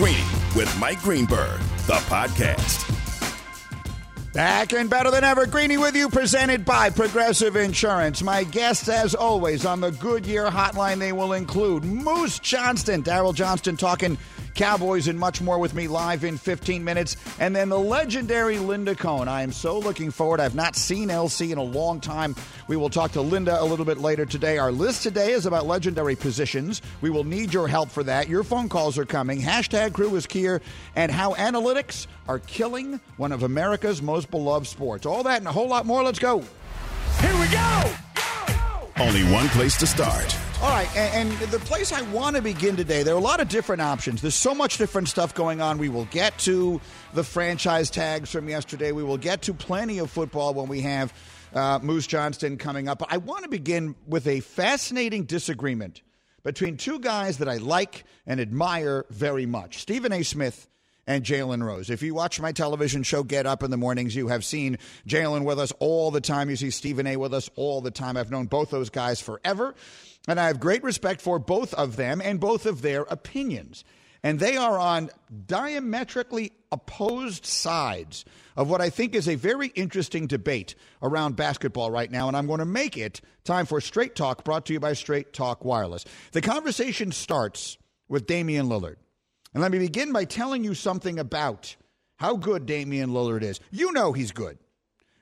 Greeny with Mike Greenberg, the podcast. Back and better than ever, Greeny with you, presented by Progressive Insurance. My guests, as always, on the Goodyear Hotline, they will include Moose Johnston, Daryl Johnston talking Cowboys and much more with me live in 15 minutes, and then the legendary Linda Cohn. I am so looking forward. I've not seen LC in a long time. We will talk to Linda a little bit later today. Our list today is about legendary positions. We will need your help for that. Your phone calls are coming. Hashtag crew is here, and how analytics are killing one of America's most beloved sports. All that and a whole lot more. Let's go. Here we go! Only one place to start. All right, and, and, the place I want to begin today, there are a lot of different options. There's so much different stuff going on. We will get to the franchise tags from yesterday. We will get to plenty of football when we have uh, Moose Johnston coming up. But I want to begin with a fascinating disagreement between two guys that I like and admire very much Stephen A. Smith and Jalen Rose. If you watch my television show Get Up in the Mornings, you have seen Jalen with us all the time. You see Stephen A with us all the time. I've known both those guys forever, and I have great respect for both of them and both of their opinions. And they are on diametrically opposed sides of what I think is a very interesting debate around basketball right now. And I'm going to make it time for Straight Talk, brought to you by Straight Talk Wireless. The conversation starts with Damian Lillard. And let me begin by telling you something about how good Damian Lillard is. You know he's good.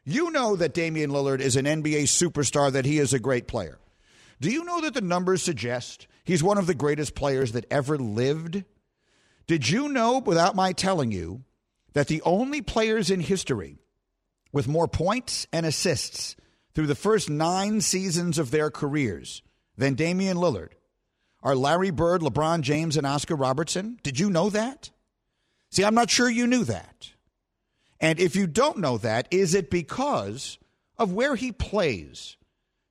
You know that Damian Lillard is an NBA superstar, that he is a great player. Do you know that the numbers suggest he's one of the greatest players that ever lived? Did you know, without my telling you, that the only players in history with more points and assists through the first nine seasons of their careers than Damian Lillard are Larry Bird, LeBron James, and Oscar Robertson. Did you know that? See, I'm not sure you knew that. And if you don't know that, is it because of where he plays?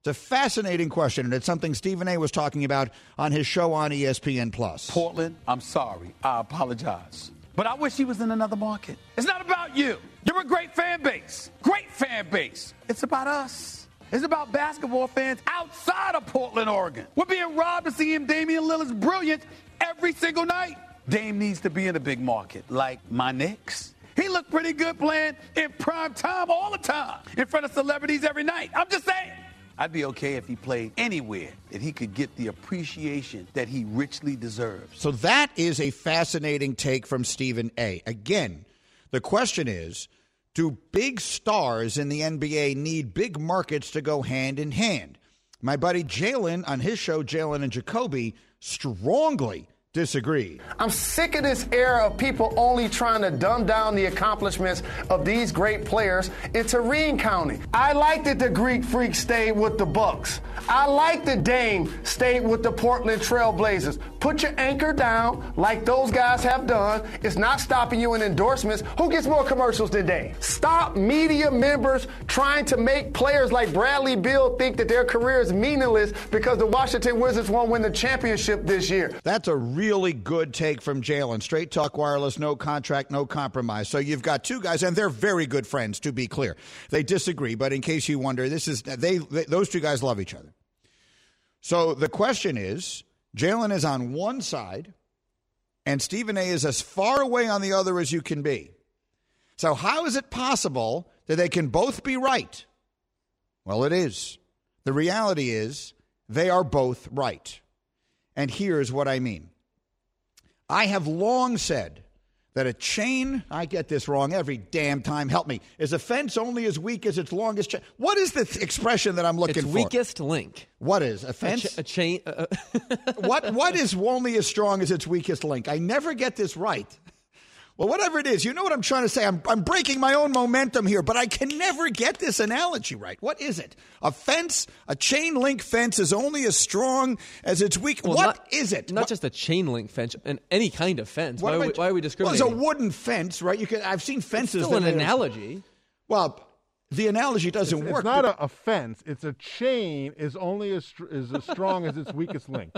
It's a fascinating question, and it's something Stephen A. was talking about on his show on ESPN Plus. Portland, I'm sorry. I apologize. But I wish he was in another market. It's not about you. You're a great fan base. Great fan base. It's about us. It's about basketball fans outside of Portland, Oregon. We're being robbed to see him Damian Lillard's brilliance every single night. Dame needs to be in a big market, like my Knicks. He looked pretty good playing in prime time all the time, in front of celebrities every night. I'm just saying. I'd be okay if he played anywhere that he could get the appreciation that he richly deserves. So that is a fascinating take from Stephen A. Again, the question is do big stars in the NBA need big markets to go hand in hand? My buddy Jalen on his show, Jalen and Jacoby, strongly disagree. I'm sick of this era of people only trying to dumb down the accomplishments of these great players into ring counting. I like that the Greek Freak stayed with the Bucks. I like that Dame stayed with the Portland Trailblazers. Put your anchor down like those guys have done. It's not stopping you in endorsements. Who gets more commercials than Dame? Stop media members trying to make players like Bradley Beal think that their career is meaningless because the Washington Wizards won't win the championship this year. That's a really good take from Jalen. Straight talk wireless, no contract, no compromise. So you've got two guys, and they're very good friends. To be clear, they disagree. But in case you wonder, this is they, they those two guys love each other. So the question is, Jalen is on one side, and Stephen A. is as far away on the other as you can be. So how is it possible that they can both be right? Well, it is. The reality is they are both right. And here's what I mean. I have long said that a chain, I get this wrong every damn time, help me, is a fence only as weak as its longest chain. What is the th- expression that I'm looking it's for? weakest link. What is a fence? A, ch- a chain. Uh, what what is only as strong as its weakest link? I never get this right. Well, whatever it is, you know what I'm trying to say. I'm, I'm breaking my own momentum here, but I can never get this analogy right. What is it? A fence, a chain link fence is only as strong as its weak. well, What not, is it? Not What- just a chain link fence, and any kind of fence. Why, I- we, why are we Well, it's a wooden fence, right? You can. I've seen fences. Still an analogy. Well, the analogy doesn't It's work. It's not a, a fence. It's a chain is only as, str- is as strong as its weakest link.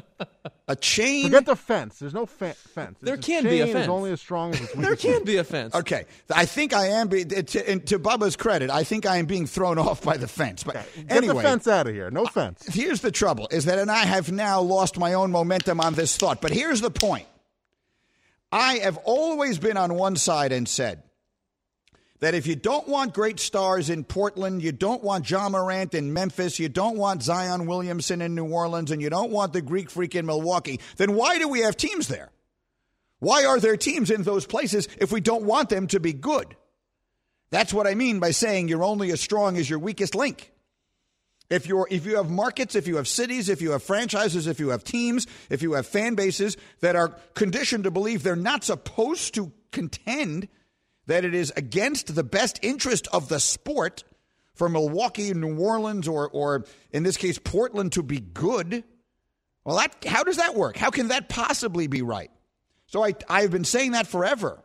a chain. Forget the fence. There's no fe- fence. There It's can be a chain fence. Is only as strong as its weakest link. There can link. be a fence. Okay, I think I am. Be, to, and to Bubba's credit, I think I am being thrown off by the fence. But Get anyway, the fence out of here. No fence. here's the trouble: is that, and I have now lost my own momentum on this thought. But here's the point: I have always been on one side and said that if you don't want great stars in Portland, you don't want Ja Morant in Memphis, you don't want Zion Williamson in New Orleans, and you don't want the Greek freak in Milwaukee, then why do we have teams there? Why are there teams in those places if we don't want them to be good? That's what I mean by saying you're only as strong as your weakest link. If you're if you have markets, if you have cities, if you have franchises, if you have teams, if you have fan bases that are conditioned to believe they're not supposed to contend that it is against the best interest of the sport for Milwaukee, New Orleans, or or in this case Portland to be good, well that how does that work? How can that possibly be right? So I I've been saying that forever.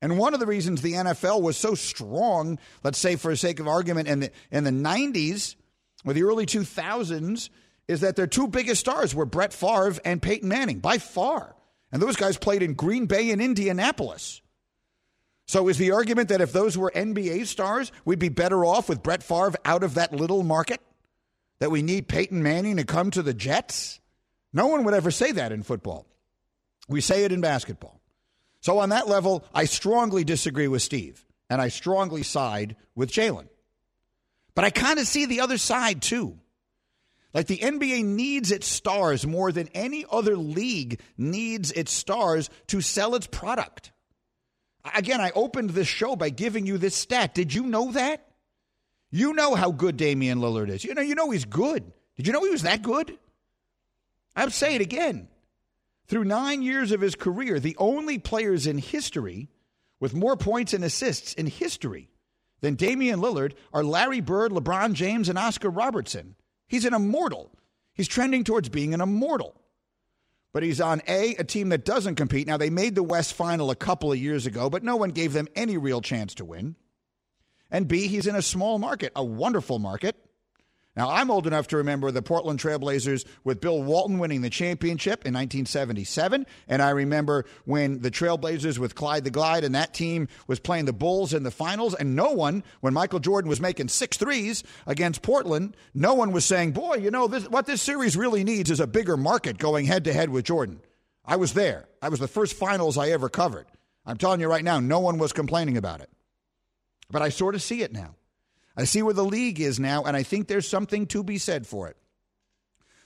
And one of the reasons the NFL was so strong, let's say for the sake of argument, in the in the nineties or the early two thousands, is that their two biggest stars were Brett Favre and Peyton Manning by far, and those guys played in Green Bay and Indianapolis. So is the argument that if those were NBA stars, we'd be better off with Brett Favre out of that little market? That we need Peyton Manning to come to the Jets? No one would ever say that in football. We say it in basketball. So on that level, I strongly disagree with Steve, and I strongly side with Jalen. But I kind of see the other side too. Like the NBA needs its stars more than any other league needs its stars to sell its product. Again, I opened this show by giving you this stat. Did you know that? You know how good Damian Lillard is. You know, you know he's good. Did you know he was that good? I'll say it again. Through nine years of his career, the only players in history with more points and assists in history than Damian Lillard are Larry Bird, LeBron James, and Oscar Robertson. He's an immortal. He's trending towards being an immortal. But he's on A, a team that doesn't compete. Now, they made the West final a couple of years ago, but no one gave them any real chance to win. And B, he's in a small market, a wonderful market. Now, I'm old enough to remember the Portland Trailblazers with Bill Walton winning the championship in 1977. And I remember when the Trailblazers with Clyde the Glide and that team was playing the Bulls in the finals. And no one, when Michael Jordan was making six threes against Portland, no one was saying, boy, you know, this, what this series really needs is a bigger market going head to head with Jordan. I was there. I was the first finals I ever covered. I'm telling you right now, no one was complaining about it. But I sort of see it now. I see where the league is now, and I think there's something to be said for it.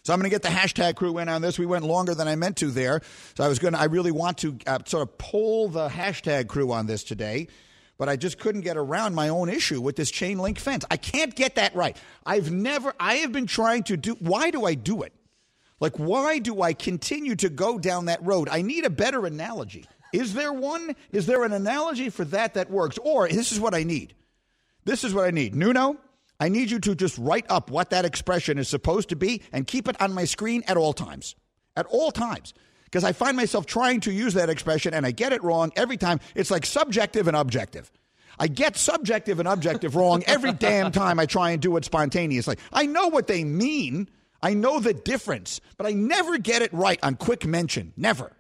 So I'm going to get the hashtag crew in on this. We went longer than I meant to there. So I was going to, I really want to uh, sort of pull the hashtag crew on this today, but I just couldn't get around my own issue with this chain link fence. I can't get that right. I've never, I have been trying to do, why do I do it? Like, why do I continue to go down that road? I need a better analogy. Is there one? Is there an analogy for that that works? Or this is what I need. This is what I need. Nuno, I need you to just write up what that expression is supposed to be and keep it on my screen at all times. At all times. Because I find myself trying to use that expression and I get it wrong every time. It's like subjective and objective. I get subjective and objective wrong every damn time I try and do it spontaneously. I know what they mean. I know the difference, but I never get it right on quick mention. Never.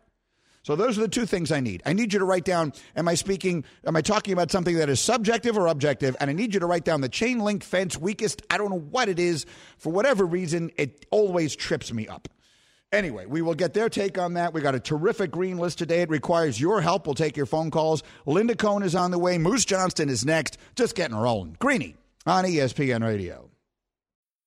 So those are the two things I need. I need you to write down am I speaking am I talking about something that is subjective or objective and I need you to write down the chain link fence weakest I don't know what it is for whatever reason it always trips me up. Anyway, we will get their take on that. We got a terrific green list today. It requires your help. We'll take your phone calls. Linda Cohn is on the way. Moose Johnston is next. Just getting rolling. Greeny on ESPN Radio.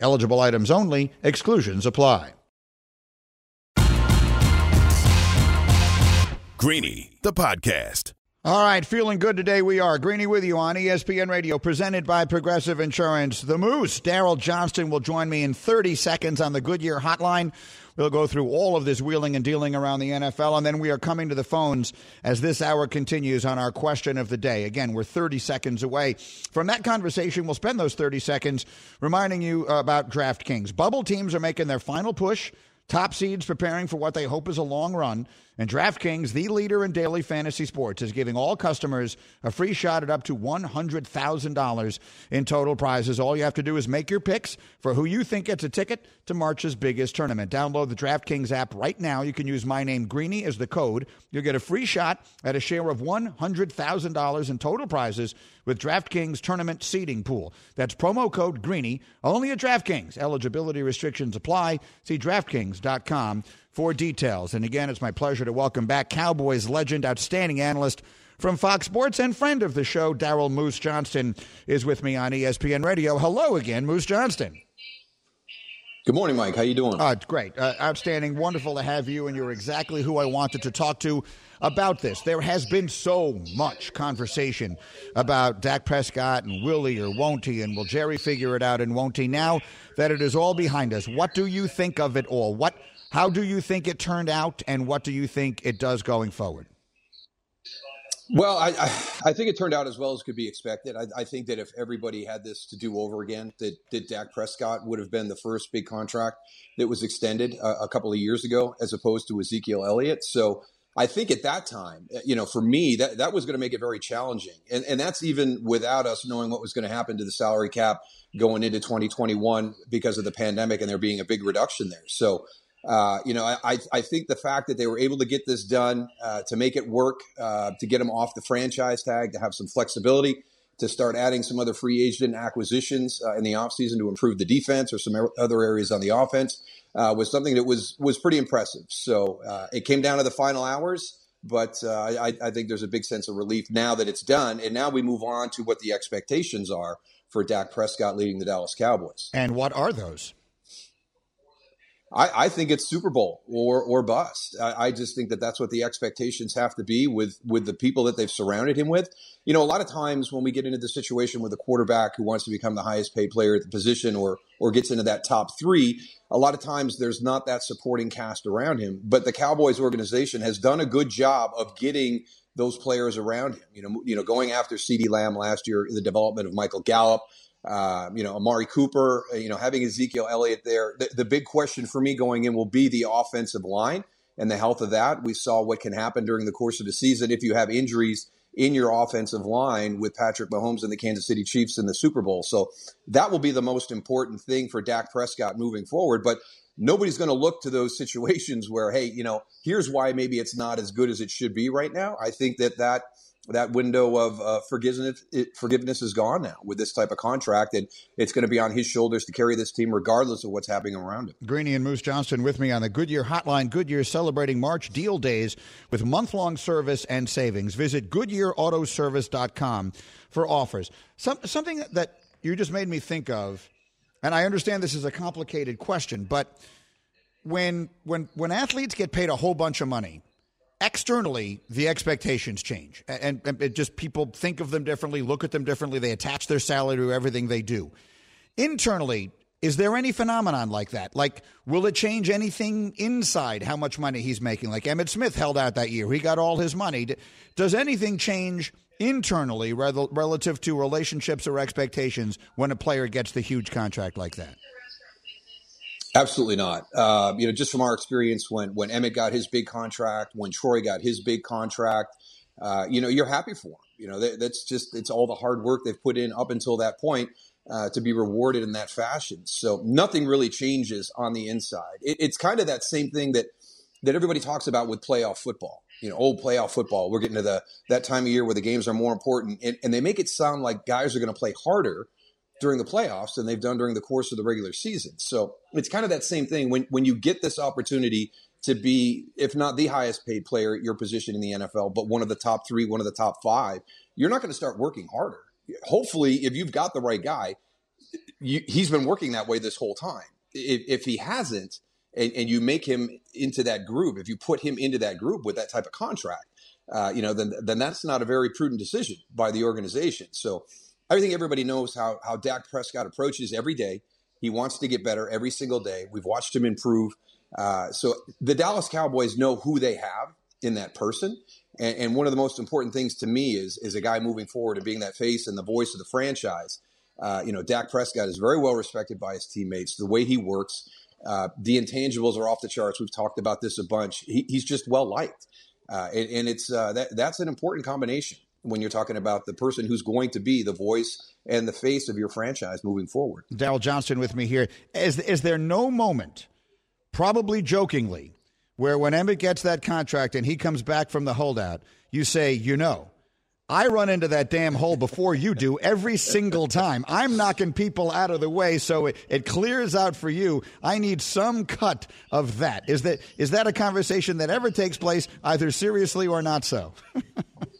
Eligible items only, exclusions apply. Greeny, the podcast. All right, feeling good today. We are Greeny with you on ESPN Radio, presented by Progressive Insurance. The Moose, Daryl Johnston, will join me in 30 seconds on the Goodyear Hotline. We'll go through all of this wheeling and dealing around the NFL, and then we are coming to the phones as this hour continues on our question of the day. Again, we're 30 seconds away from that conversation. We'll spend those 30 seconds reminding you about DraftKings. Bubble teams are making their final push. Top seeds preparing for what they hope is a long run. And DraftKings, the leader in daily fantasy sports, is giving all customers a free shot at up to $100,000 in total prizes. All you have to do is make your picks for who you think gets a ticket to March's biggest tournament. Download the DraftKings app right now. You can use my name, Greeny, as the code. You'll get a free shot at a share of $100,000 in total prizes with DraftKings tournament seeding pool. That's promo code Greeny, only at DraftKings. Eligibility restrictions apply. See DraftKings.com for details. And again, it's my pleasure to welcome back Cowboys legend, outstanding analyst from Fox Sports, and friend of the show, Daryl Moose Johnston, is with me on ESPN Radio. Hello again, Moose Johnston. Good morning, Mike. How you doing? Uh, great, uh, outstanding, wonderful to have you, and you're exactly who I wanted to talk to about this. There has been so much conversation about Dak Prescott and will he or won't he, and will Jerry figure it out and won't he? Now that it is all behind us, what do you think of it all? What, how do you think it turned out, and what do you think it does going forward? Well, I, I, think it turned out as well as could be expected. I, I think that if everybody had this to do over again, that, that Dak Prescott would have been the first big contract that was extended a, a couple of years ago, as opposed to Ezekiel Elliott. So I think at that time, eh, you know, for me, that, that was going to make it very challenging. And, and that's even without us knowing what was going to happen to the salary cap going into 2021 because of the pandemic and there being a big reduction there. So, uh, you know, I, I think the fact that they were able to get this done, uh, to make it work, uh, to get them off the franchise tag, to have some flexibility, to start adding some other free agent acquisitions uh, in the offseason to improve the defense or some other areas on the offense uh, was something that was was pretty impressive. So it came down to the final hours, but I, I think there's a big sense of relief now that it's done, and now we move on to what the expectations are for Dak Prescott leading the Dallas Cowboys. And what are those? I, I, think it's Super Bowl or or bust. I, I, just think that that's what the expectations have to be with with the people that they've surrounded him with. You know, a lot of times when we get into the situation with a quarterback who wants to become the highest paid player at the position or or gets into that top three, a lot of times there's not that supporting cast around him. But the Cowboys organization has done a good job of getting those players around him. You know, you know, going after CeeDee Lamb last year, the development of Michael Gallup. Uh, you know, Amari Cooper, you know, having Ezekiel Elliott there. The, the, big question for me going in will be the offensive line and the health of that. We saw what can happen during the course of the season if you have injuries in your offensive line with Patrick Mahomes and the Kansas City Chiefs in the Super Bowl. So that will be the most important thing for Dak Prescott moving forward. But nobody's going to look to those situations where, hey, you know, here's why maybe it's not as good as it should be right now. I think that that that window of uh, forgiveness it, forgiveness is gone now with this type of contract, and it's going to be on his shoulders to carry this team regardless of what's happening around him. Greeny and Moose Johnston with me on the Goodyear Hotline. Goodyear celebrating March deal days with month long service and savings. Visit GoodyearAutoservice.com for offers. Some, something that you just made me think of, and I understand this is a complicated question, but when when when athletes get paid a whole bunch of money externally the expectations change. And, and, just people think of them differently look at them differently they attach their salary to everything they do. Internally is there any phenomenon like that? Like will it change anything inside how much money he's making? Like Emmitt Smith held out that year. He got all his money. Does anything change internally relative to relationships or expectations when a player gets the huge contract like that Absolutely not. Uh, you know, just from our experience, when when Emmitt got his big contract, when Troy got his big contract, uh, you know, you're happy for him. You know, that, that's just it's all the hard work they've put in up until that point uh, to be rewarded in that fashion. So nothing really changes on the inside. It, it's kind of that same thing that that everybody talks about with playoff football. You know, old playoff football. We're getting to the that time of year where the games are more important, and, and they make it sound like guys are going to play harder during the playoffs than they've done during the course of the regular season. So it's kind of that same thing when when you get this opportunity to be, if not the highest paid player at your position in the NFL, but one of the top three, one of the top five, you're not going to start working harder. Hopefully, if you've got the right guy, you, he's been working that way this whole time. If, if he hasn't, and, and you make him into that group, if you put him into that group with that type of contract, uh, you know, then then that's not a very prudent decision by the organization. So I think everybody knows how how Dak Prescott approaches every day. He wants to get better every single day. We've watched him improve. Uh, so the Dallas Cowboys know who they have in that person. And, and, one of the most important things to me is is a guy moving forward and being that face and the voice of the franchise. Uh, you know, Dak Prescott is very well respected by his teammates. The way he works, uh, the intangibles are off the charts. We've talked about this a bunch. He, he's just well liked, uh, and, and, it's uh, that that's an important combination when you're talking about the person who's going to be the voice and the face of your franchise moving forward. Daryl Johnston with me here. Is is there no moment, probably jokingly, where when Emmitt gets that contract and he comes back from the holdout, you say, you know, I run into that damn hole before you do every single time. I'm knocking people out of the way so it, it clears out for you. I need some cut of that. Is that is that a conversation that ever takes place, either seriously or not so?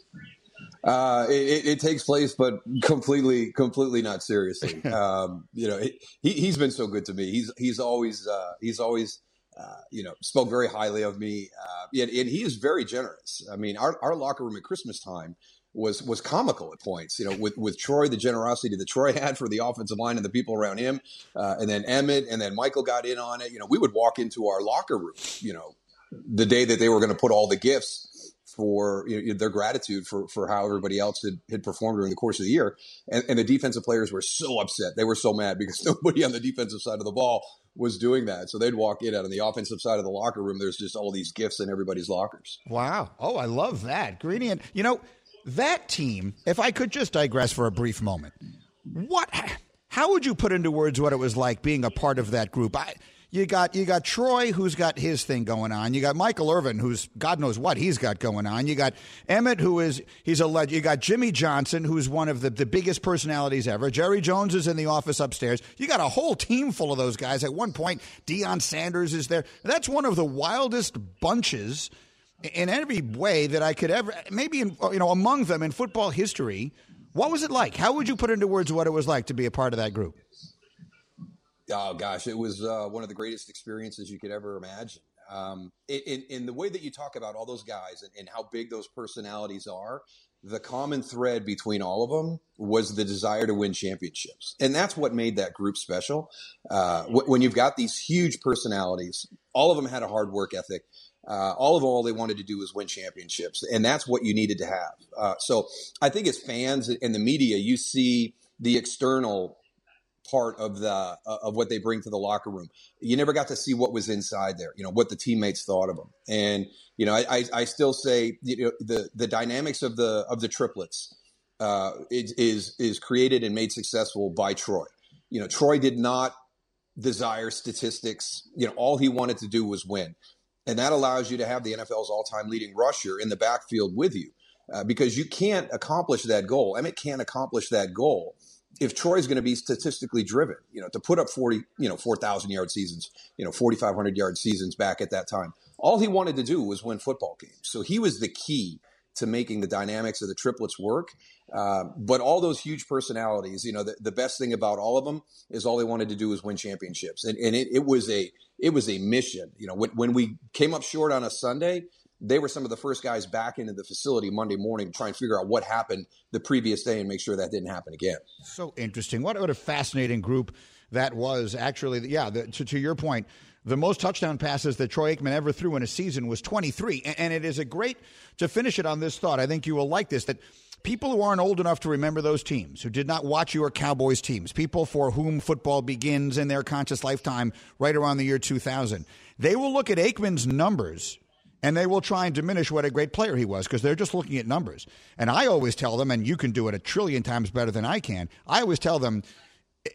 Uh, it, it, takes place, but completely, completely not seriously. Um, you know, he, he's been so good to me. He's he's always uh, he's always uh, you know, spoke very highly of me. Uh, and, and, he is very generous. I mean, our, our locker room at Christmas time was was comical at points. You know, with with Troy, the generosity that Troy had for the offensive line and the people around him, uh, and then Emmitt, and then Michael got in on it. You know, we would walk into our locker room. You know, the day that they were going to put all the gifts for you know, their gratitude for, for how everybody else had, had performed during the course of the year. And, and, the defensive players were so upset. They were so mad because nobody on the defensive side of the ball was doing that. So they'd walk in out on the offensive side of the locker room. There's just all these gifts in everybody's lockers. Wow. Oh, I love that. And you know, that team, if I could just digress for a brief moment, what how would you put into words what it was like being a part of that group? I you got you got Troy who's got his thing going on. You got Michael Irvin who's God knows what he's got going on. You got Emmitt, who is he's a legend. You got Jimmy Johnson who's one of the, the biggest personalities ever. Jerry Jones is in the office upstairs. You got a whole team full of those guys. At one point, Deion Sanders is there. That's one of the wildest bunches in every way that I could ever maybe in, you know among them in football history. What was it like? How would you put into words what it was like to be a part of that group? Oh gosh, it was uh, one of the greatest experiences you could ever imagine. Um, in, in, the way that you talk about all those guys and, and, how big those personalities are, the common thread between all of them was the desire to win championships, and that's what made that group special. Uh, when you've got these huge personalities, all of them had a hard work ethic. Uh, all of all they wanted to do was win championships, and that's what you needed to have. Uh, so I think as fans and the media, you see the external part of the uh, of what they bring to the locker room. You never got to see what was inside there. You know what the teammates thought of them, and you know I, I, still say you know the the dynamics of the of the triplets uh, is is created and made successful by Troy. You know Troy did not desire statistics. You know all he wanted to do was win, and that allows you to have the NFL's all time leading rusher in the backfield with you. Uh, because you can't accomplish that goal. Emmitt can't accomplish that goal if Troy's going to be statistically driven, you know, to put up 40, you know, 4,000 yard seasons, you know, 4,500 yard seasons back at that time, all he wanted to do was win football games. So he was the key to making the dynamics of the triplets work. Uh, but all those huge personalities, you know, the, the, best thing about all of them is all they wanted to do was win championships. And, and it, it was a, it was a mission, you know, when, when we came up short on a Sunday, they were some of the first guys back into the facility Monday morning to try and figure out what happened the previous day and make sure that didn't happen again. So interesting. What, what a fascinating group that was. Actually, yeah, the, to, to your point, the most touchdown passes that Troy Aikman ever threw in a season was 23. And, and it is a great, to finish it on this thought, I think you will like this, that people who aren't old enough to remember those teams, who did not watch your Cowboys teams, people for whom football begins in their conscious lifetime right around the year 2000, they will look at Aikman's numbers and they will try and diminish what a great player he was because they're just looking at numbers. And I always tell them, and you can do it a trillion times better than I can, I always tell them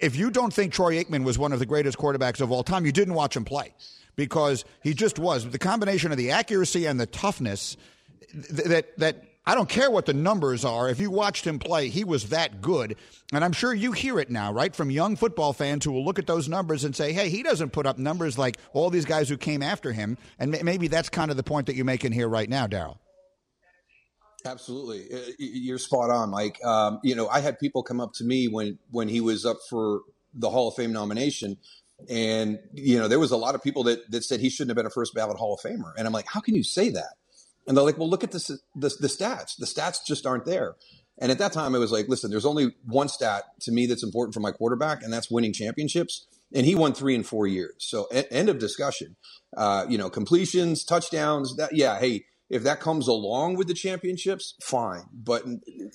if you don't think Troy Aikman was one of the greatest quarterbacks of all time, you didn't watch him play because he just was. The combination of the accuracy and the toughness that, that I don't care what the numbers are. If you watched him play, he was that good. And I'm sure you hear it now, right, from young football fans who will look at those numbers and say, hey, he doesn't put up numbers like all these guys who came after him. And maybe that's kind of the point that you're making here right now, Daryl. Absolutely, uh, you're spot on, Mike. Um, you know, I had people come up to me when when he was up for the Hall of Fame nomination, and you know, there was a lot of people that that said he shouldn't have been a first ballot Hall of Famer, and I'm like, how can you say that? And they're like, well, look at this, the, the stats. The stats just aren't there. And at that time, I was like, listen, there's only one stat to me that's important for my quarterback, and that's winning championships. And he won three in four years. So e- end of discussion. Uh, you know, completions, touchdowns. That yeah, hey, if that comes along with the championships, fine. But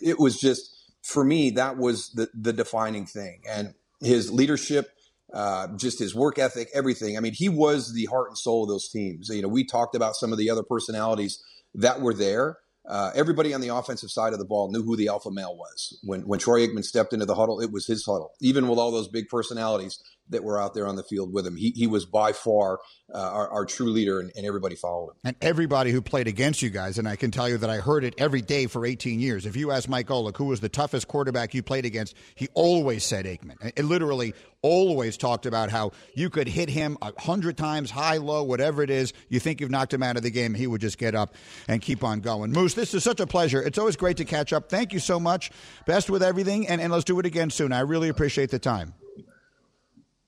it was just for me that was the the defining thing, and his leadership. Uh, just his work ethic, everything. I mean, he was the heart and soul of those teams. You know, we talked about some of the other personalities that were there, uh, everybody on the offensive side of the ball knew who the alpha male was. When when Troy Aikman stepped into the huddle, it was his huddle. Even with all those big personalities that were out there on the field with him, he, he was by far uh, our, our, true leader, and, and, everybody followed him. And everybody who played against you guys, and I can tell you that I heard it every day for 18 years. If you ask Mike Golic who was the toughest quarterback you played against, he always said Aikman. It literally always talked about how you could hit him a hundred times, high, low, whatever it is. You think you've knocked him out of the game, he would just get up and keep on going. Moose, this is such a pleasure. It's always great to catch up. Thank you so much. Best with everything, and, and let's do it again soon. I really appreciate the time.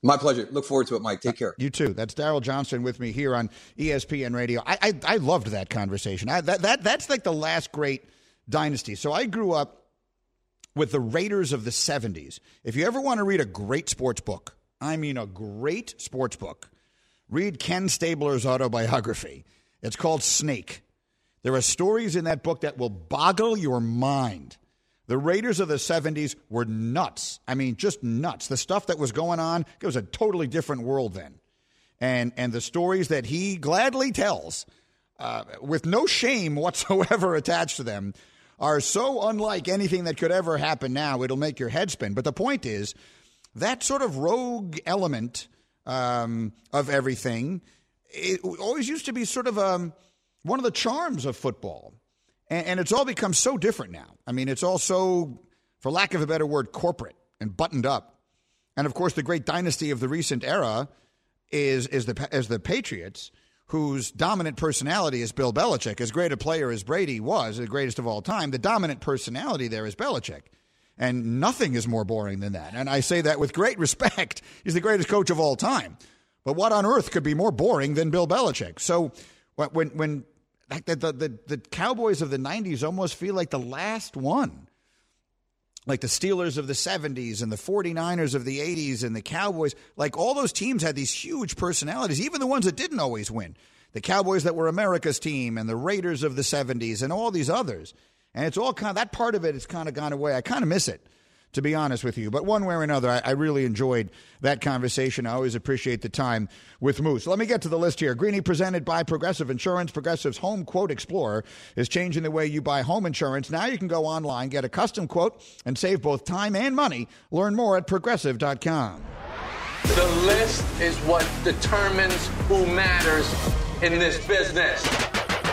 My pleasure. Look forward to it, Mike. Take care. You too. That's Daryl Johnston with me here on ESPN Radio. I I, I loved that conversation. I, that that that's like the last great dynasty. So I grew up with the Raiders of the '70s. If you ever want to read a great sports book, I mean a great sports book, read Ken Stabler's autobiography. It's called Snake. There are stories in that book that will boggle your mind. The Raiders of the 70s were nuts. I mean, just nuts. The stuff that was going on, it was a totally different world then. And, and the stories that he gladly tells, uh, with no shame whatsoever attached to them, are so unlike anything that could ever happen now, it'll make your head spin. But the point is, that sort of rogue element um, of everything, it always used to be sort of um, one of the charms of football. And, and it's all become so different now. I mean, it's all so, for lack of a better word, corporate and buttoned up. And of course, the great dynasty of the recent era is is the is the Patriots, whose dominant personality is Bill Belichick. As great a player as Brady was, the greatest of all time, the dominant personality there is Belichick. And nothing is more boring than that. And I say that with great respect. He's the greatest coach of all time. But what on earth could be more boring than Bill Belichick? So when when like the, the, the, the Cowboys of the 90s almost feel like the last one. Like the Steelers of the 70s and the 49ers of the 80s and the Cowboys. Like all those teams had these huge personalities, even the ones that didn't always win. The Cowboys that were America's team and the Raiders of the 70s and all these others. And it's all kind of, that part of it has kind of gone away. I kind of miss it to be honest with you. But one way or another, I, I, really enjoyed that conversation. I always appreciate the time with Moose. Let me get to the list here. Greeny presented by Progressive Insurance. Progressive's Home Quote Explorer is changing the way you buy home insurance. Now you can go online, get a custom quote, and save both time and money. Learn more at progressive.com. The list is what determines who matters in this business.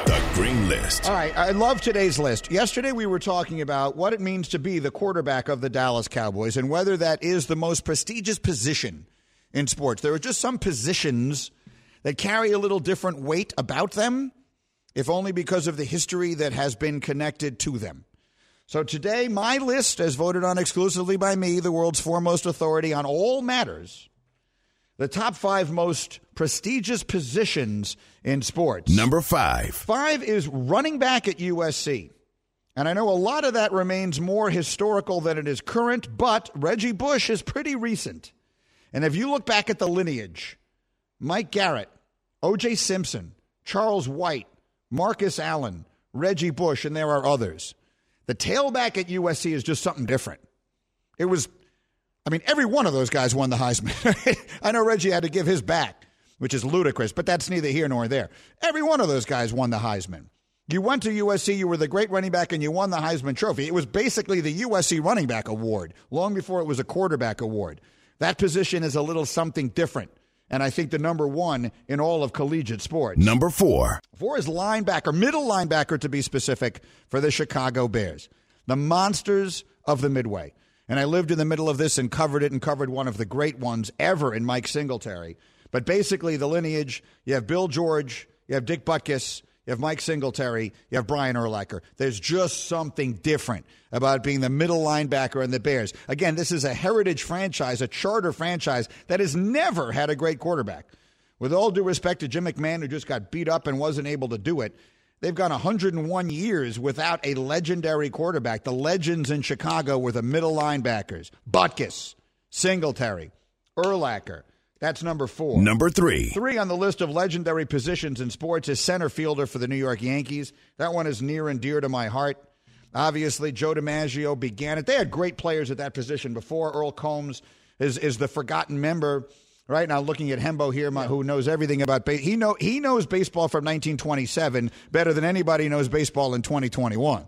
The Green List. All right, I love today's list. Yesterday we were talking about what it means to be the quarterback of the Dallas Cowboys and whether that is the most prestigious position in sports. There are just some positions that carry a little different weight about them, if only because of the history that has been connected to them. So today, my list, as voted on exclusively by me, the world's foremost authority on all matters, the top five most prestigious positions in sports. Number five. Five is running back at USC. And I know a lot of that remains more historical than it is current, but Reggie Bush is pretty recent. And if you look back at the lineage, Mike Garrett, O.J. Simpson, Charles White, Marcus Allen, Reggie Bush, and there are others. The tailback at USC is just something different. It was, I mean, every one of those guys won the Heisman. I know Reggie had to give his back which is ludicrous, but that's neither here nor there. Every one of those guys won the Heisman. You went to USC, you were the great running back, and you won the Heisman Trophy. It was basically the USC running back award, long before it was a quarterback award. That position is a little something different. And I think the number one in all of collegiate sports. Number four. Four is linebacker, middle linebacker to be specific, for the Chicago Bears. The monsters of the Midway. And I lived in the middle of this and covered it and covered one of the great ones ever in Mike Singletary. But basically, the lineage you have Bill George, you have Dick Butkus, you have Mike Singletary, you have Brian Urlacher. There's just something different about being the middle linebacker in the Bears. Again, this is a heritage franchise, a charter franchise that has never had a great quarterback. With all due respect to Jim McMahon, who just got beat up and wasn't able to do it, They've gone 101 years without a legendary quarterback. The legends in Chicago were the middle linebackers Butkus, Singletary, Urlacher. That's number four. Number three. Three on the list of legendary positions in sports is center fielder for the New York Yankees. That one is near and dear to my heart. Obviously, Joe DiMaggio began it. They had great players at that position before. Earle Combs is, is the forgotten member. Right now, looking at Hembo here, my, who knows everything about baseball. He know he knows baseball from 1927 better than anybody knows baseball in 2021.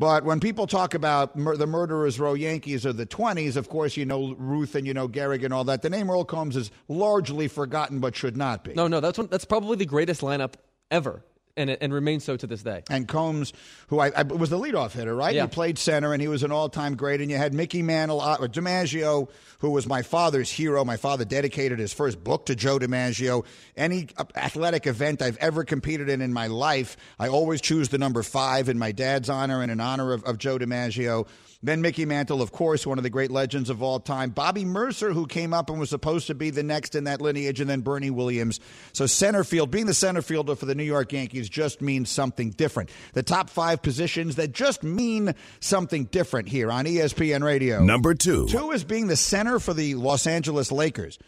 But when people talk about mur- the murderers row Yankees of the 20s, of course, you know Ruth and you know Gehrig and all that. The name Earle Combs is largely forgotten, but should not be. No, no, that's one, that's probably the greatest lineup ever, and and remains so to this day. And Combs, who I, I was the leadoff hitter, right? Yeah. He played center, and he was an all-time great. And you had Mickey Mantle, uh, or DiMaggio, who was my father's hero. My father dedicated his first book to Joe DiMaggio. Any uh, athletic event I've ever competed in in my life, I always choose the number five in my dad's honor and in honor of, of Joe DiMaggio. Then Mickey Mantle, of course, one of the great legends of all time. Bobby Murcer, who came up and was supposed to be the next in that lineage, and then Bernie Williams. So center field, being the center fielder for the New York Yankees just means something different. The top five positions that just mean something different here on ESPN Radio. Number two. Two is being the center for the Los Angeles Lakers.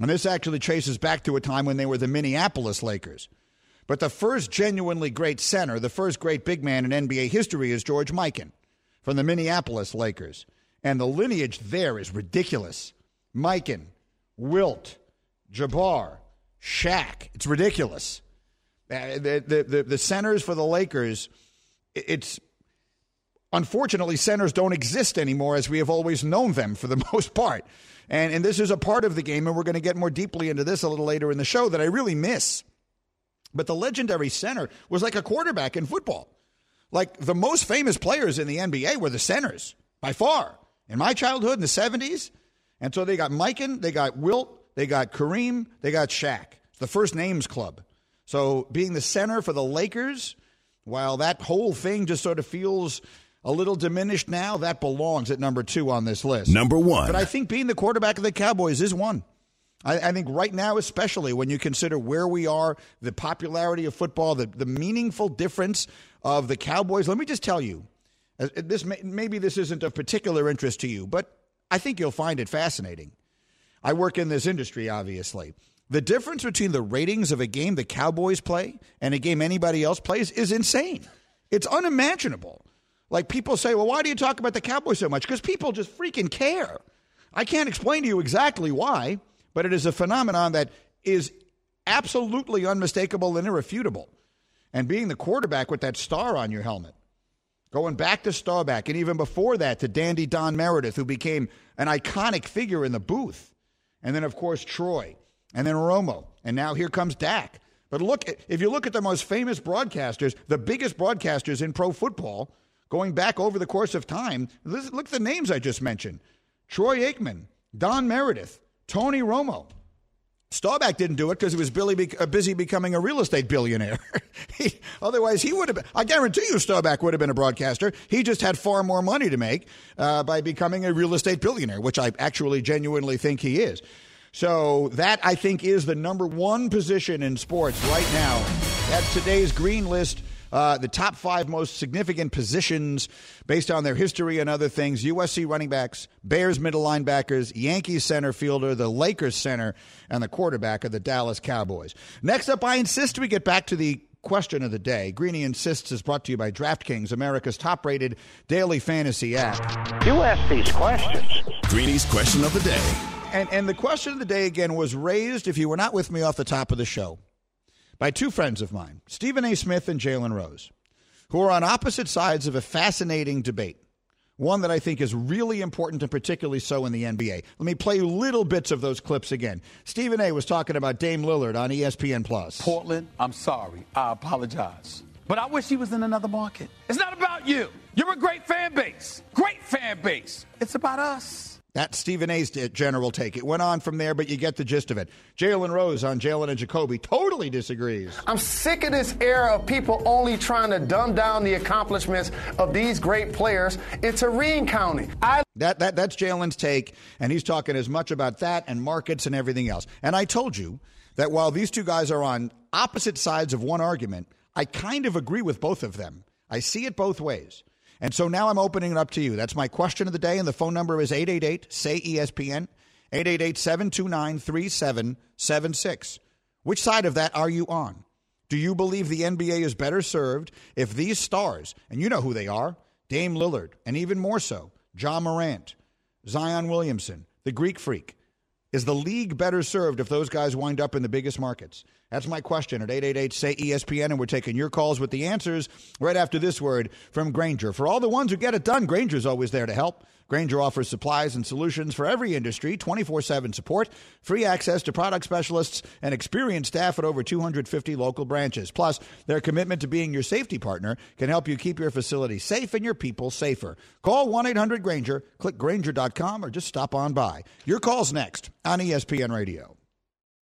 And this actually traces back to a time when they were the Minneapolis Lakers. But the first genuinely great center, the first great big man in NBA history is George Mikan from the Minneapolis Lakers. And the lineage there is ridiculous. Mikan, Wilt, Jabbar, Shaq. It's ridiculous. Uh, the, the, the, the centers for the Lakers, it's unfortunately, centers don't exist anymore as we have always known them for the most part. And, and this is a part of the game, and we're going to get more deeply into this a little later in the show that I really miss. But the legendary center was like a quarterback in football. Like the most famous players in the NBA were the centers by far. In my childhood in the 70s. And so they got Mikan, they got Wilt, they got Kareem, they got Shaq. It's the first names club. So being the center for the Lakers, while that whole thing just sort of feels a little diminished now, that belongs at number two on this list. Number one. But I think being the quarterback of the Cowboys is one. I, I think right now, especially when you consider where we are, the popularity of football, the, the meaningful difference of the Cowboys. Let me just tell you, uh, this may, maybe this isn't of particular interest to you, but I think you'll find it fascinating. I work in this industry, obviously. The difference between the ratings of a game the Cowboys play and a game anybody else plays is insane. It's unimaginable. Like people say, well, why do you talk about the Cowboys so much? Because people just freaking care. I can't explain to you exactly why, but it is a phenomenon that is absolutely unmistakable and irrefutable. And being the quarterback with that star on your helmet, going back to Staubach, and even before that to Dandy Don Meredith, who became an iconic figure in the booth. And then, of course, Troy, and then Romo, and now here comes Dak. But look, if you look at the most famous broadcasters, the biggest broadcasters in pro football, going back over the course of time, look at the names I just mentioned Troy Aikman, Don Meredith, Tony Romo. Staubach didn't do it because he was be- uh, busy becoming a real estate billionaire. he, otherwise, he would have been. I guarantee you, Staubach would have been a broadcaster. He just had far more money to make uh, by becoming a real estate billionaire, which I actually genuinely think he is. So that I think is the number one position in sports right now. That's today's green list. Uh, the top five most significant positions based on their history and other things USC running backs, Bears middle linebackers, Yankees center fielder, the Lakers center, and the quarterback of the Dallas Cowboys. Next up, I insist we get back to the question of the day. Greeny Insists is brought to you by DraftKings, America's top rated daily fantasy app. You ask these questions. Greeny's question of the day. And, and the question of the day again was raised, if you were not with me off the top of the show, by two friends of mine, Stephen A. Smith and Jalen Rose, who are on opposite sides of a fascinating debate. One that I think is really important and particularly so in the NBA. Let me play you little bits of those clips again. Stephen A. was talking about Dame Lillard on ESPN Plus. Portland, I'm sorry. I apologize. But I wish he was in another market. It's not about you. You're a great fan base. Great fan base. It's about us. That's Stephen A's general take. It went on from there, but you get the gist of it. Jalen Rose on Jalen and Jacoby totally disagrees. I'm sick of this era of people only trying to dumb down the accomplishments of these great players. It's a ring counting. I That, that that's Jalen's take, and he's talking as much about that and markets and everything else. And I told you that while these two guys are on opposite sides of one argument, I kind of agree with both of them. I see it both ways. And so now I'm opening it up to you. That's my question of the day, and the phone number is 888 say ESPN, 888 729 3776. Which side of that are you on? Do you believe the NBA is better served if these stars, and you know who they are Dame Lillard, and even more so, Ja Morant, Zion Williamson, the Greek freak, is the league better served if those guys wind up in the biggest markets? That's my question at 888 say ESPN, and we're taking your calls with the answers right after this word from Grainger. For all the ones who get it done, Grainger's always there to help. Grainger offers supplies and solutions for every industry, 24 7 support, free access to product specialists, and experienced staff at over 250 local branches. Plus, their commitment to being your safety partner can help you keep your facility safe and your people safer. Call 1 800 Grainger, click Grainger.com, or just stop on by. Your call's next on ESPN Radio.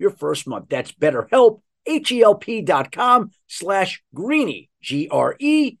your first month. That's betterhelp, H-E-L-P dot com slash greeny, G-R-E-E-N-Y.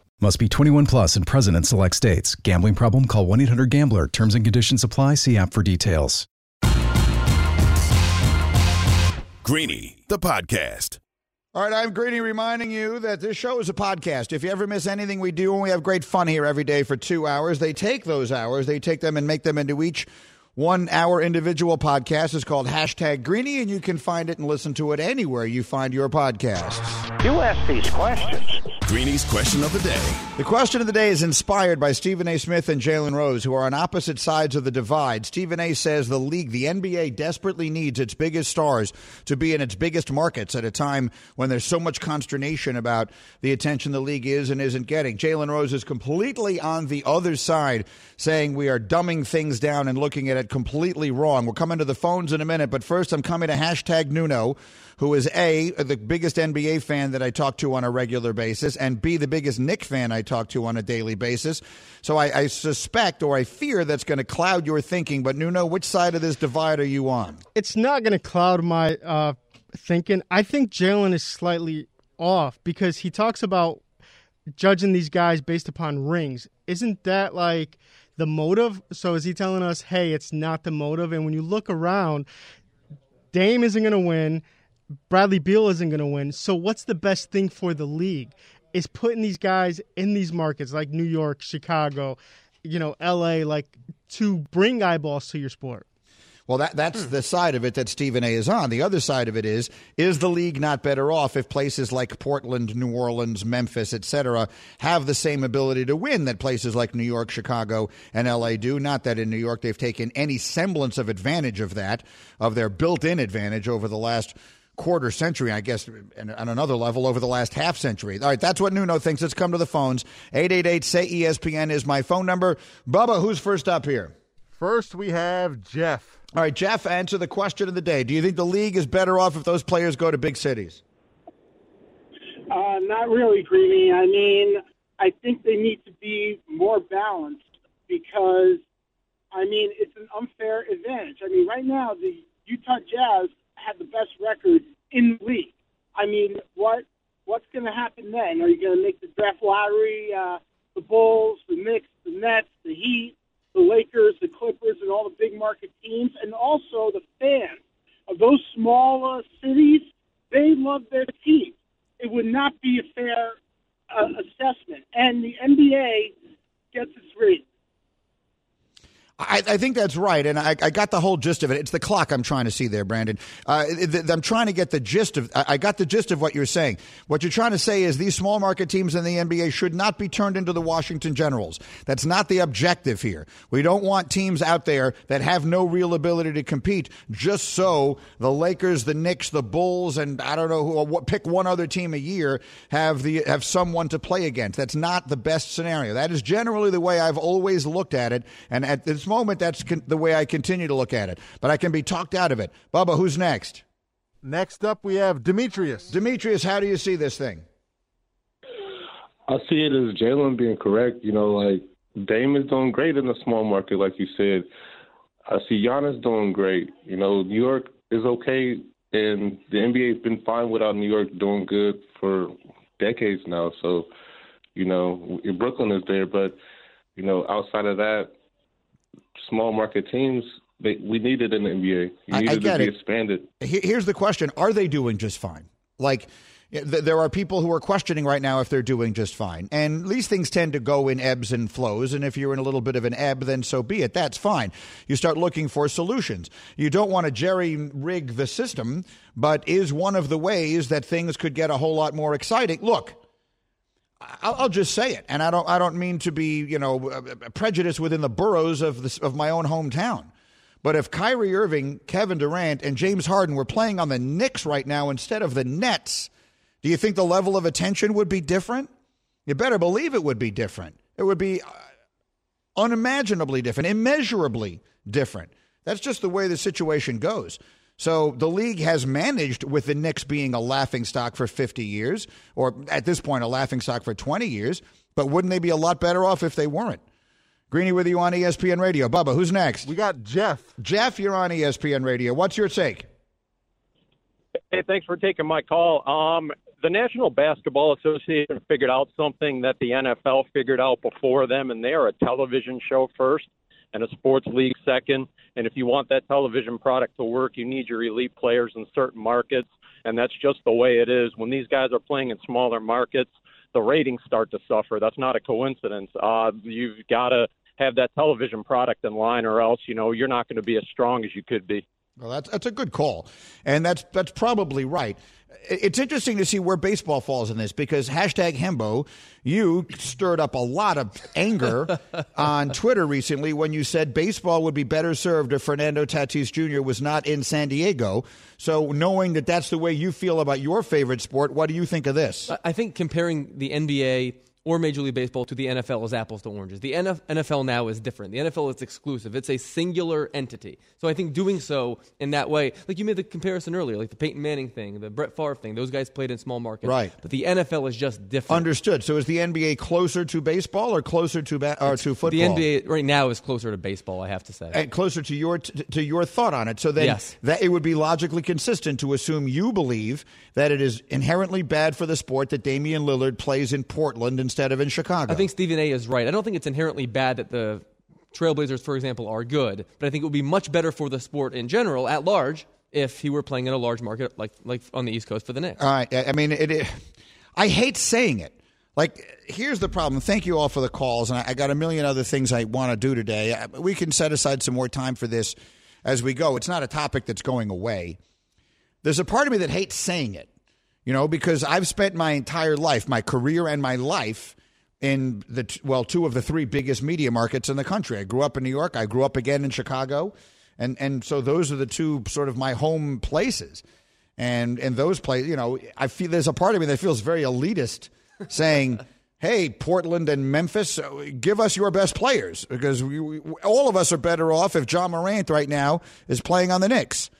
Must be 21 plus and present in select states. Gambling problem? Call 1 800 GAMBLER. Terms and conditions apply. See app for details. Greeny, the podcast. All right, I'm Greeny reminding you that this show is a podcast. If you ever miss anything we do, and we have great fun here every day for two hours, they take those hours, they take them and make them into each one hour individual podcast is called hashtag Greeny, and you can find it and listen to it anywhere you find your podcasts. You ask these questions. Greeny's question of the day. The question of the day is inspired by Stephen A. Smith and Jalen Rose, who are on opposite sides of the divide. Stephen A. says the league, the NBA, desperately needs its biggest stars to be in its biggest markets at a time when there's so much consternation about the attention the league is and isn't getting. Jalen Rose is completely on the other side, saying we are dumbing things down and looking at it completely wrong. We're coming to the phones in a minute, but first I'm coming to hashtag Nuno, who is A, the biggest NBA fan that I talk to on a regular basis, and B, the biggest Knick fan I talk to on a daily basis. So I, I suspect or I fear that's going to cloud your thinking. But Nuno, which side of this divide are you on? It's not going to cloud my uh, thinking. I think Jalen is slightly off because he talks about judging these guys based upon rings. Isn't that like the motive? So is he telling us, hey, it's not the motive? And when you look around, Dame isn't going to win. Bradley Beal isn't going to win. So what's the best thing for the league? Is putting these guys in these markets like New York, Chicago, you know, LA, like to bring eyeballs to your sport. Well, that that's hmm. the side of it that Stephen A. is on. The other side of it is is the league not better off if places like Portland, New Orleans, Memphis, etc., have the same ability to win that places like New York, Chicago, and L.A. do? Not that in New York they've taken any semblance of advantage of that, of their built-in advantage over the last quarter century, I guess, and on another level over the last half century. All right, that's what Nuno thinks. Let's come to the phones. 888 say ESPN is my phone number. Bubba, who's first up here? First, we have Jeff. All right, Jeff, answer the question of the day. Do you think the league is better off if those players go to big cities? Uh, not really, Greeny. I mean, I think they need to be more balanced because, I mean, it's an unfair advantage. I mean, right now, the Utah Jazz have the best record in the league. I mean, what what's going to happen then? Are you going to make the draft lottery? Uh, the Bulls, the Knicks, the Nets, the Heat, the Lakers, the Clippers, and all the big market teams, and also the fans of those small uh, cities. They love their team. It would not be a fair uh, assessment. And the NBA I, I, think that's right, and I, I, got the whole gist of it. It's the clock I'm trying to see there, Brandon. Uh, I'm trying to get the gist of. I got the gist of what you're saying. What you're trying to say is these small market teams in the NBA should not be turned into the Washington Generals. That's not the objective here. We don't want teams out there that have no real ability to compete just so the Lakers, the Knicks, the Bulls, and I don't know who. Pick one other team a year have the have someone to play against. That's not the best scenario. That is generally the way I've always looked at it, and at this moment, that's con- the way I continue to look at it. But I can be talked out of it. Bubba, who's next? Next up, we have Demetrius. Demetrius, how do you see this thing? I see it as Jalen being correct. You know, like Dame is doing great in the small market, like you said. I see Giannis doing great. You know, New York is okay, and the NBA's been fine without New York doing good for decades now. So, you know, Brooklyn is there, but you know, outside of that, small market teams, they, we need it in the NBA. You need I, I it to be it. expanded. Here's the question: Are they doing just fine? Like, there are people who are questioning right now if they're doing just fine. And these things tend to go in ebbs and flows. And if you're in a little bit of an ebb, then so be it. That's fine. You start looking for solutions. You don't want to jerry rig the system, but is one of the ways that things could get a whole lot more exciting. Look, I'll, just say it, and I don't. I don't mean to be, you know, uh, prejudiced within the boroughs of the, of my own hometown. But if Kyrie Irving, Kevin Durant, and James Harden were playing on the Knicks right now instead of the Nets, do you think the level of attention would be different? You better believe it would be different. It would be uh, unimaginably different, immeasurably different. That's just the way the situation goes. So the league has managed with the Knicks being a laughing stock for 50 years, or at this point, a laughing stock for 20 years. But wouldn't they be a lot better off if they weren't? Greeny with you on ESPN Radio. Bubba, who's next? We got Jeff. Jeff, you're on ESPN Radio. What's your take? Hey, thanks for taking my call. Um, the National Basketball Association figured out something that the NFL figured out before them, and they are a television show first and a sports league second. And if you want that television product to work, you need your elite players in certain markets. And that's just the way it is. When these guys are playing in smaller markets, the ratings start to suffer. That's not a coincidence. Uh, you've got to have that television product in line, or else you know you're not going to be as strong as you could be. Well, that's that's a good call, and that's that's probably right. It's interesting to see where baseball falls in this because hashtag Hembo, you stirred up a lot of anger on Twitter recently when you said baseball would be better served if Fernando Tatis Jr. was not in San Diego. So, knowing that that's the way you feel about your favorite sport, what do you think of this? I think comparing the NBA or Major League Baseball to the NFL is apples to oranges. The NFL now is different. The NFL is exclusive. It's a singular entity. So I think doing so in that way, like you made the comparison earlier, like the Peyton Manning thing, the Brett Favre thing, those guys played in small markets. Right. But the NFL is just different. Understood. So is the NBA closer to baseball or closer to ba- or to football? The NBA right now is closer to baseball, I have to say. And closer to your t- to your thought on it. So then yes. that it would be logically consistent to assume you believe that it is inherently bad for the sport that Damian Lillard plays in Portland instead of in Chicago. I think Stephen A is right. I don't think it's inherently bad that the Trailblazers, for example, are good, but I think it would be much better for the sport in general, at large, if he were playing in a large market like like on the East Coast for the Knicks. All right. I mean, it, it, I hate saying it. Like, here's the problem. Thank you all for the calls, and I, I got a million other things I want to do today. We can set aside some more time for this as we go. It's not a topic that's going away. There's a part of me that hates saying it, you know, because I've spent my entire life, my career and my life in the well two of the three biggest media markets in the country. I grew up in New York. I grew up again in Chicago, and and so those are the two sort of my home places. And and those places, you know, I feel there's a part of me that feels very elitist, saying. Hey, Portland and Memphis, uh, give us your best players because we, we, all of us are better off if Ja Morant right now is playing on the Knicks.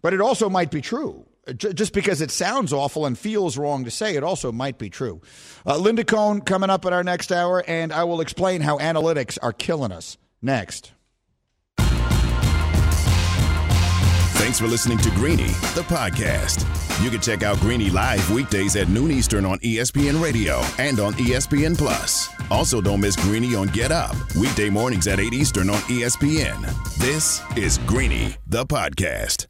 But it also might be true just because it sounds awful and feels wrong to say, it also might be true. Uh, Linda Cohn coming up in our next hour, and I will explain how analytics are killing us next. Thanks for listening to Greeny, the podcast. You can check out Greeny live weekdays at noon Eastern on ESPN Radio and on ESPN Plus. Also, don't miss Greeny on Get Up, weekday mornings at 8 Eastern on ESPN. This is Greeny, the podcast.